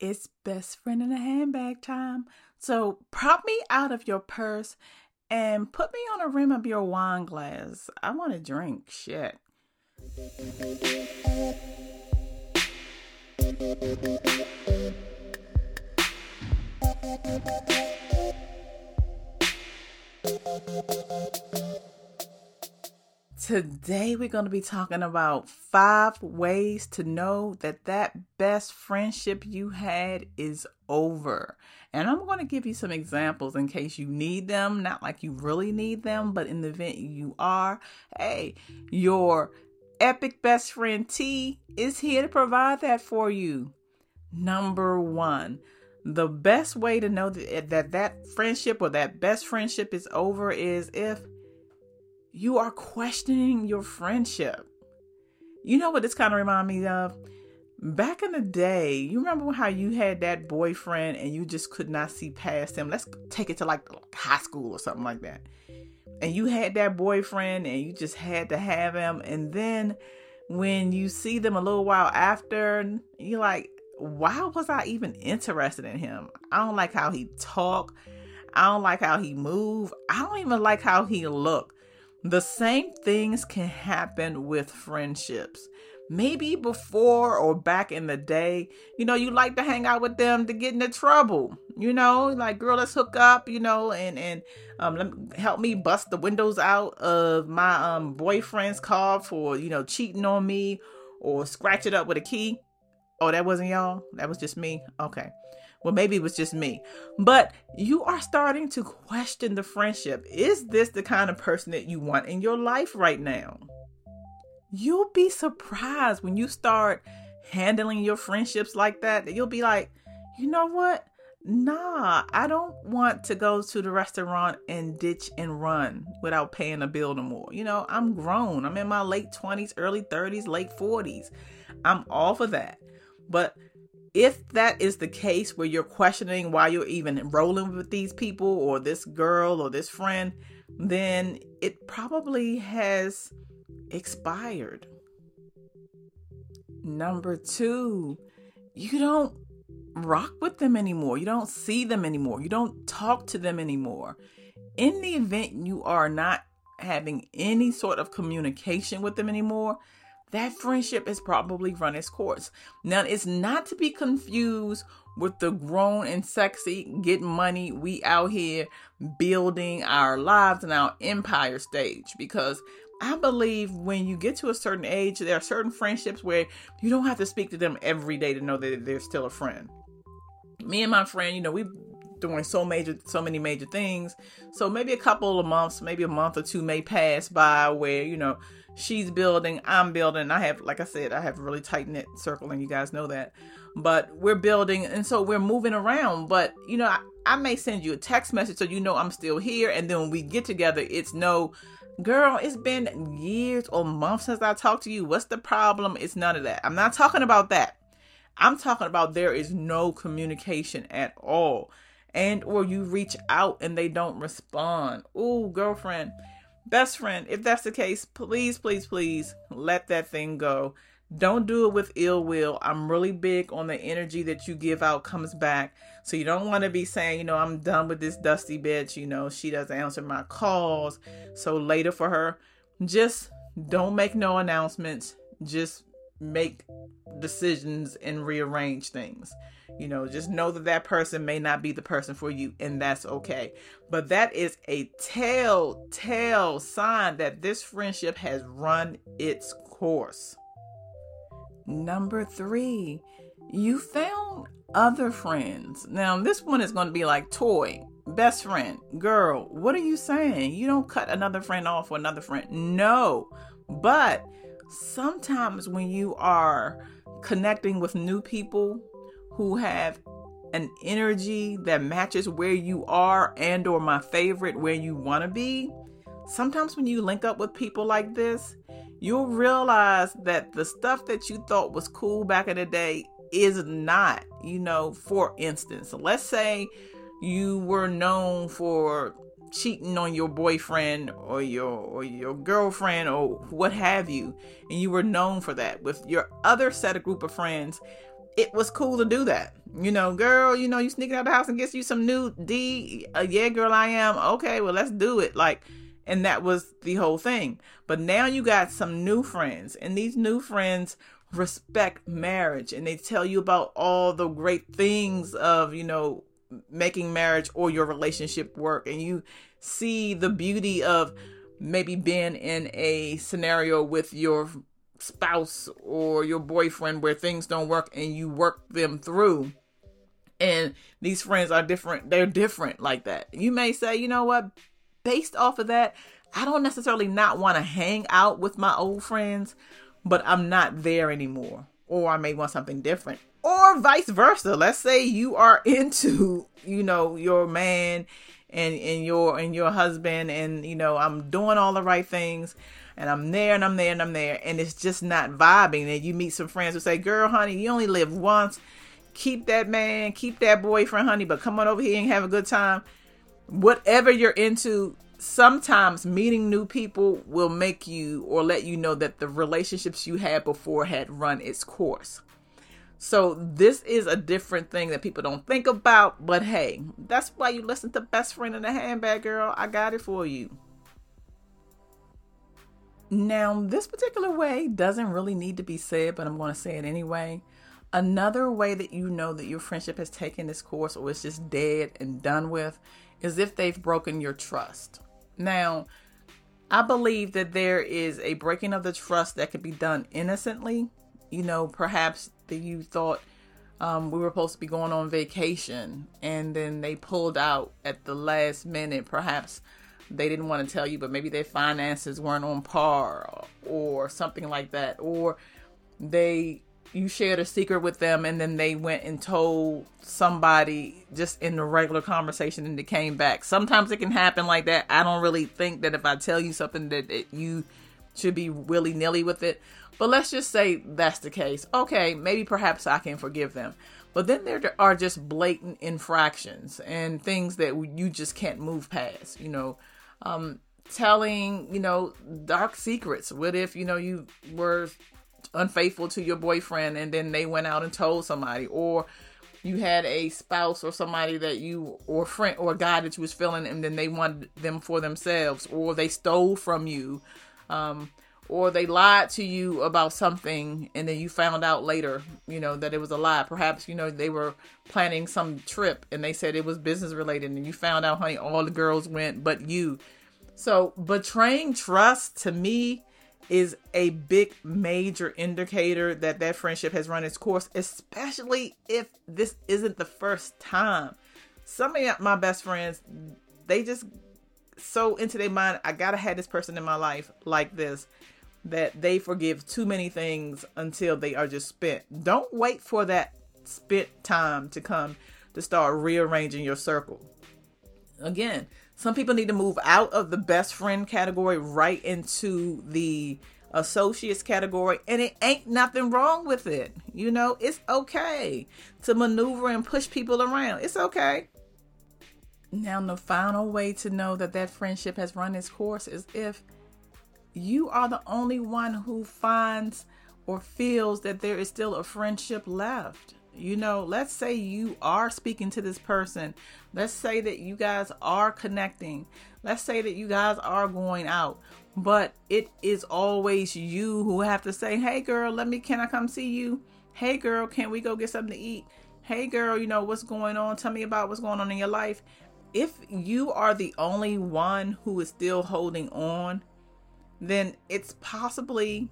It's best friend in a handbag time. So prop me out of your purse and put me on the rim of your wine glass. I want to drink. Shit. Today, we're going to be talking about five ways to know that that best friendship you had is over. And I'm going to give you some examples in case you need them, not like you really need them, but in the event you are, hey, your epic best friend T is here to provide that for you. Number one, the best way to know that that, that friendship or that best friendship is over is if you are questioning your friendship. You know what this kind of remind me of? Back in the day, you remember how you had that boyfriend and you just could not see past him? Let's take it to like high school or something like that. And you had that boyfriend and you just had to have him. And then when you see them a little while after, you're like, why was I even interested in him? I don't like how he talk. I don't like how he move. I don't even like how he look. The same things can happen with friendships. Maybe before or back in the day, you know, you like to hang out with them to get into trouble. You know, like girl, let's hook up. You know, and and um, let me, help me bust the windows out of my um boyfriend's car for you know cheating on me or scratch it up with a key. Oh, that wasn't y'all. That was just me. Okay. Well, maybe it was just me. But you are starting to question the friendship. Is this the kind of person that you want in your life right now? You'll be surprised when you start handling your friendships like that. You'll be like, you know what? Nah, I don't want to go to the restaurant and ditch and run without paying a bill no more. You know, I'm grown. I'm in my late 20s, early 30s, late 40s. I'm all for that. But if that is the case where you're questioning why you're even rolling with these people or this girl or this friend, then it probably has expired. Number two, you don't rock with them anymore. You don't see them anymore. You don't talk to them anymore. In the event you are not having any sort of communication with them anymore, that friendship has probably run its course. Now, it's not to be confused with the grown and sexy, get money, we out here building our lives and our empire stage because I believe when you get to a certain age, there are certain friendships where you don't have to speak to them every day to know that they're still a friend. Me and my friend, you know, we doing so major so many major things. So maybe a couple of months, maybe a month or two may pass by where, you know, she's building, I'm building. I have, like I said, I have a really tight knit circle, and you guys know that. But we're building, and so we're moving around. But you know, I, I may send you a text message so you know I'm still here, and then when we get together, it's no, girl, it's been years or months since I talked to you. What's the problem? It's none of that. I'm not talking about that. I'm talking about there is no communication at all. And or you reach out and they don't respond. Ooh, girlfriend, Best friend, if that's the case, please, please, please let that thing go. Don't do it with ill will. I'm really big on the energy that you give out comes back. So you don't want to be saying, you know, I'm done with this dusty bitch. You know, she doesn't answer my calls. So later for her, just don't make no announcements. Just make decisions and rearrange things. You know, just know that that person may not be the person for you, and that's okay. But that is a telltale sign that this friendship has run its course. Number three, you found other friends. Now, this one is going to be like toy, best friend, girl. What are you saying? You don't cut another friend off for another friend. No, but sometimes when you are connecting with new people who have an energy that matches where you are and or my favorite where you want to be sometimes when you link up with people like this you'll realize that the stuff that you thought was cool back in the day is not you know for instance let's say you were known for cheating on your boyfriend or your or your girlfriend or what have you and you were known for that with your other set of group of friends it was cool to do that. You know, girl, you know, you sneaking out the house and gets you some new D. Uh, yeah, girl, I am. Okay, well, let's do it. Like, and that was the whole thing. But now you got some new friends, and these new friends respect marriage and they tell you about all the great things of, you know, making marriage or your relationship work. And you see the beauty of maybe being in a scenario with your spouse or your boyfriend where things don't work and you work them through and these friends are different they're different like that you may say you know what based off of that i don't necessarily not want to hang out with my old friends but i'm not there anymore or i may want something different or vice versa let's say you are into you know your man and and your and your husband and you know i'm doing all the right things and I'm there and I'm there and I'm there and it's just not vibing. And you meet some friends who say, Girl, honey, you only live once keep that man, keep that boyfriend, honey, but come on over here and have a good time. Whatever you're into, sometimes meeting new people will make you or let you know that the relationships you had before had run its course. So this is a different thing that people don't think about, but hey, that's why you listen to Best Friend in the Handbag Girl. I got it for you. Now, this particular way doesn't really need to be said, but I'm going to say it anyway. Another way that you know that your friendship has taken this course or it's just dead and done with is if they've broken your trust. Now, I believe that there is a breaking of the trust that could be done innocently. You know, perhaps that you thought um, we were supposed to be going on vacation and then they pulled out at the last minute. Perhaps they didn't want to tell you, but maybe their finances weren't on par or something like that. Or they you shared a secret with them and then they went and told somebody just in the regular conversation and it came back. Sometimes it can happen like that. I don't really think that if I tell you something that, that you should be willy nilly with it. But let's just say that's the case. Okay, maybe perhaps I can forgive them. But then there are just blatant infractions and things that you just can't move past. You know, um, telling, you know, dark secrets. What if, you know, you were unfaithful to your boyfriend and then they went out and told somebody or you had a spouse or somebody that you or friend or a guy that you was feeling and then they wanted them for themselves or they stole from you um, or they lied to you about something and then you found out later you know that it was a lie perhaps you know they were planning some trip and they said it was business related and you found out honey all the girls went but you so betraying trust to me is a big major indicator that that friendship has run its course, especially if this isn't the first time. Some of my best friends, they just so into their mind, I gotta have this person in my life like this that they forgive too many things until they are just spent. Don't wait for that spent time to come to start rearranging your circle. Again, some people need to move out of the best friend category right into the associates category, and it ain't nothing wrong with it. You know, it's okay to maneuver and push people around. It's okay. Now, the final way to know that that friendship has run its course is if you are the only one who finds or feels that there is still a friendship left. You know, let's say you are speaking to this person. Let's say that you guys are connecting. Let's say that you guys are going out. But it is always you who have to say, "Hey girl, let me can I come see you? Hey girl, can we go get something to eat? Hey girl, you know what's going on? Tell me about what's going on in your life." If you are the only one who is still holding on, then it's possibly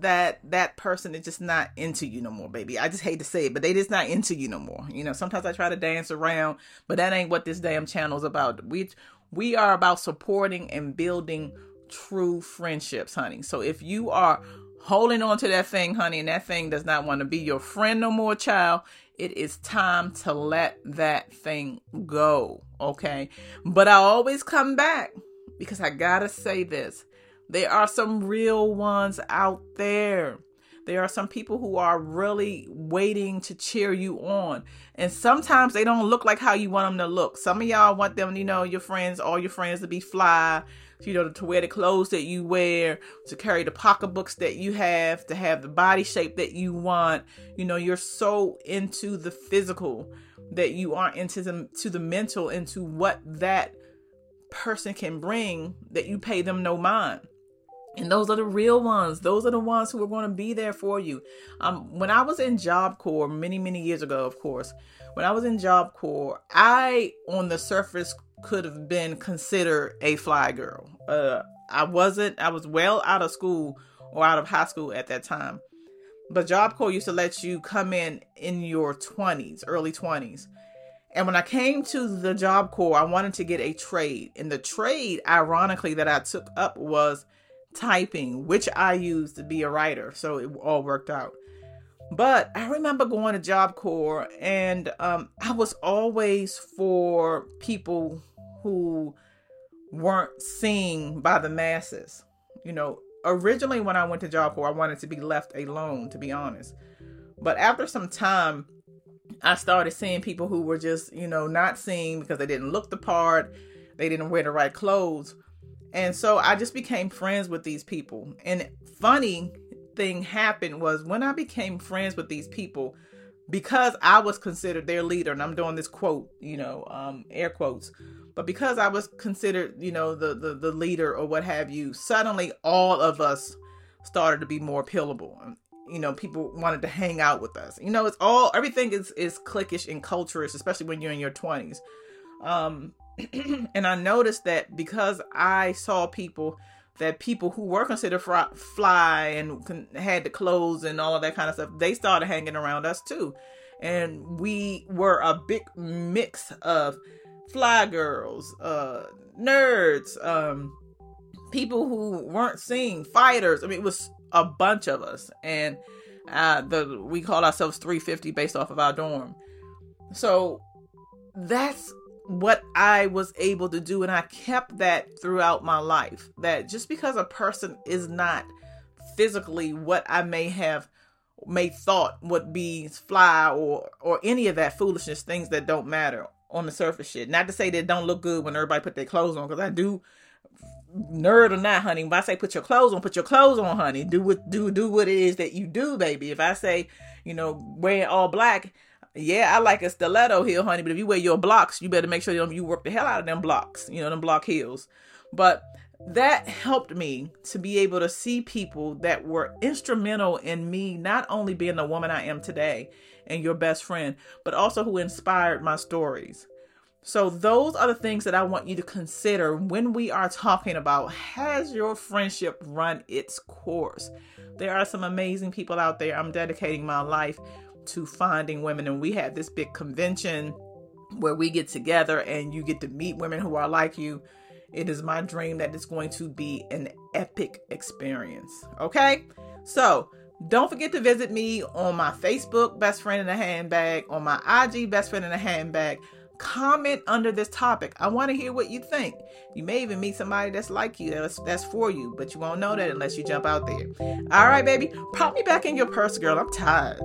that that person is just not into you no more, baby. I just hate to say it, but they just not into you no more. You know, sometimes I try to dance around, but that ain't what this damn channel is about. We we are about supporting and building true friendships, honey. So if you are holding on to that thing, honey, and that thing does not want to be your friend no more, child, it is time to let that thing go, okay? But I always come back because I gotta say this there are some real ones out there. There are some people who are really waiting to cheer you on. And sometimes they don't look like how you want them to look. Some of y'all want them, you know, your friends, all your friends to be fly, you know, to wear the clothes that you wear, to carry the pocketbooks that you have, to have the body shape that you want. You know, you're so into the physical that you aren't into the to the mental, into what that person can bring that you pay them no mind. And those are the real ones. Those are the ones who are going to be there for you. Um, when I was in Job Corps many, many years ago, of course, when I was in Job Corps, I, on the surface, could have been considered a fly girl. Uh, I wasn't. I was well out of school or out of high school at that time. But Job Corps used to let you come in in your 20s, early 20s. And when I came to the Job Corps, I wanted to get a trade. And the trade, ironically, that I took up was typing, which I used to be a writer. So it all worked out. But I remember going to Job Corps, and um, I was always for people who weren't seen by the masses. You know, originally when I went to Job Corps, I wanted to be left alone, to be honest. But after some time, I started seeing people who were just, you know, not seen because they didn't look the part, they didn't wear the right clothes. And so I just became friends with these people. And funny thing happened was when I became friends with these people, because I was considered their leader, and I'm doing this quote, you know, um, air quotes, but because I was considered, you know, the, the the leader or what have you, suddenly all of us started to be more appealable. You know, people wanted to hang out with us. You know, it's all everything is is cliquish and culturist, especially when you're in your 20s. Um, and I noticed that because I saw people that people who were considered fly and had the clothes and all of that kind of stuff, they started hanging around us too. And we were a big mix of fly girls, uh, nerds, um, people who weren't seen, fighters. I mean, it was a bunch of us. And uh, the we called ourselves 350 based off of our dorm. So that's what I was able to do. And I kept that throughout my life. That just because a person is not physically what I may have may thought would be fly or or any of that foolishness, things that don't matter on the surface shit. Not to say that don't look good when everybody put their clothes on, because I do nerd or not, honey. If I say put your clothes on, put your clothes on, honey. Do what do do what it is that you do, baby. If I say, you know, wearing all black, yeah, I like a stiletto heel, honey, but if you wear your blocks, you better make sure you, work the hell out of them blocks, you know, them block heels. But that helped me to be able to see people that were instrumental in me not only being the woman I am today and your best friend, but also who inspired my stories. So, those are the things that I want you to consider when we are talking about has your friendship run its course? There are some amazing people out there. I'm dedicating my life to finding women. And we had this big convention where we get together and you get to meet women who are like you. It is my dream that it's going to be an epic experience. Okay? So, don't forget to visit me on my Facebook, Best Friend in a Handbag, on my IG, Best Friend in a Handbag. Comment under this topic. I want to hear what you think. You may even meet somebody that's like you, that's, that's for you, but you won't know that unless you jump out there. All right, baby. Pop me back in your purse, girl. I'm tired.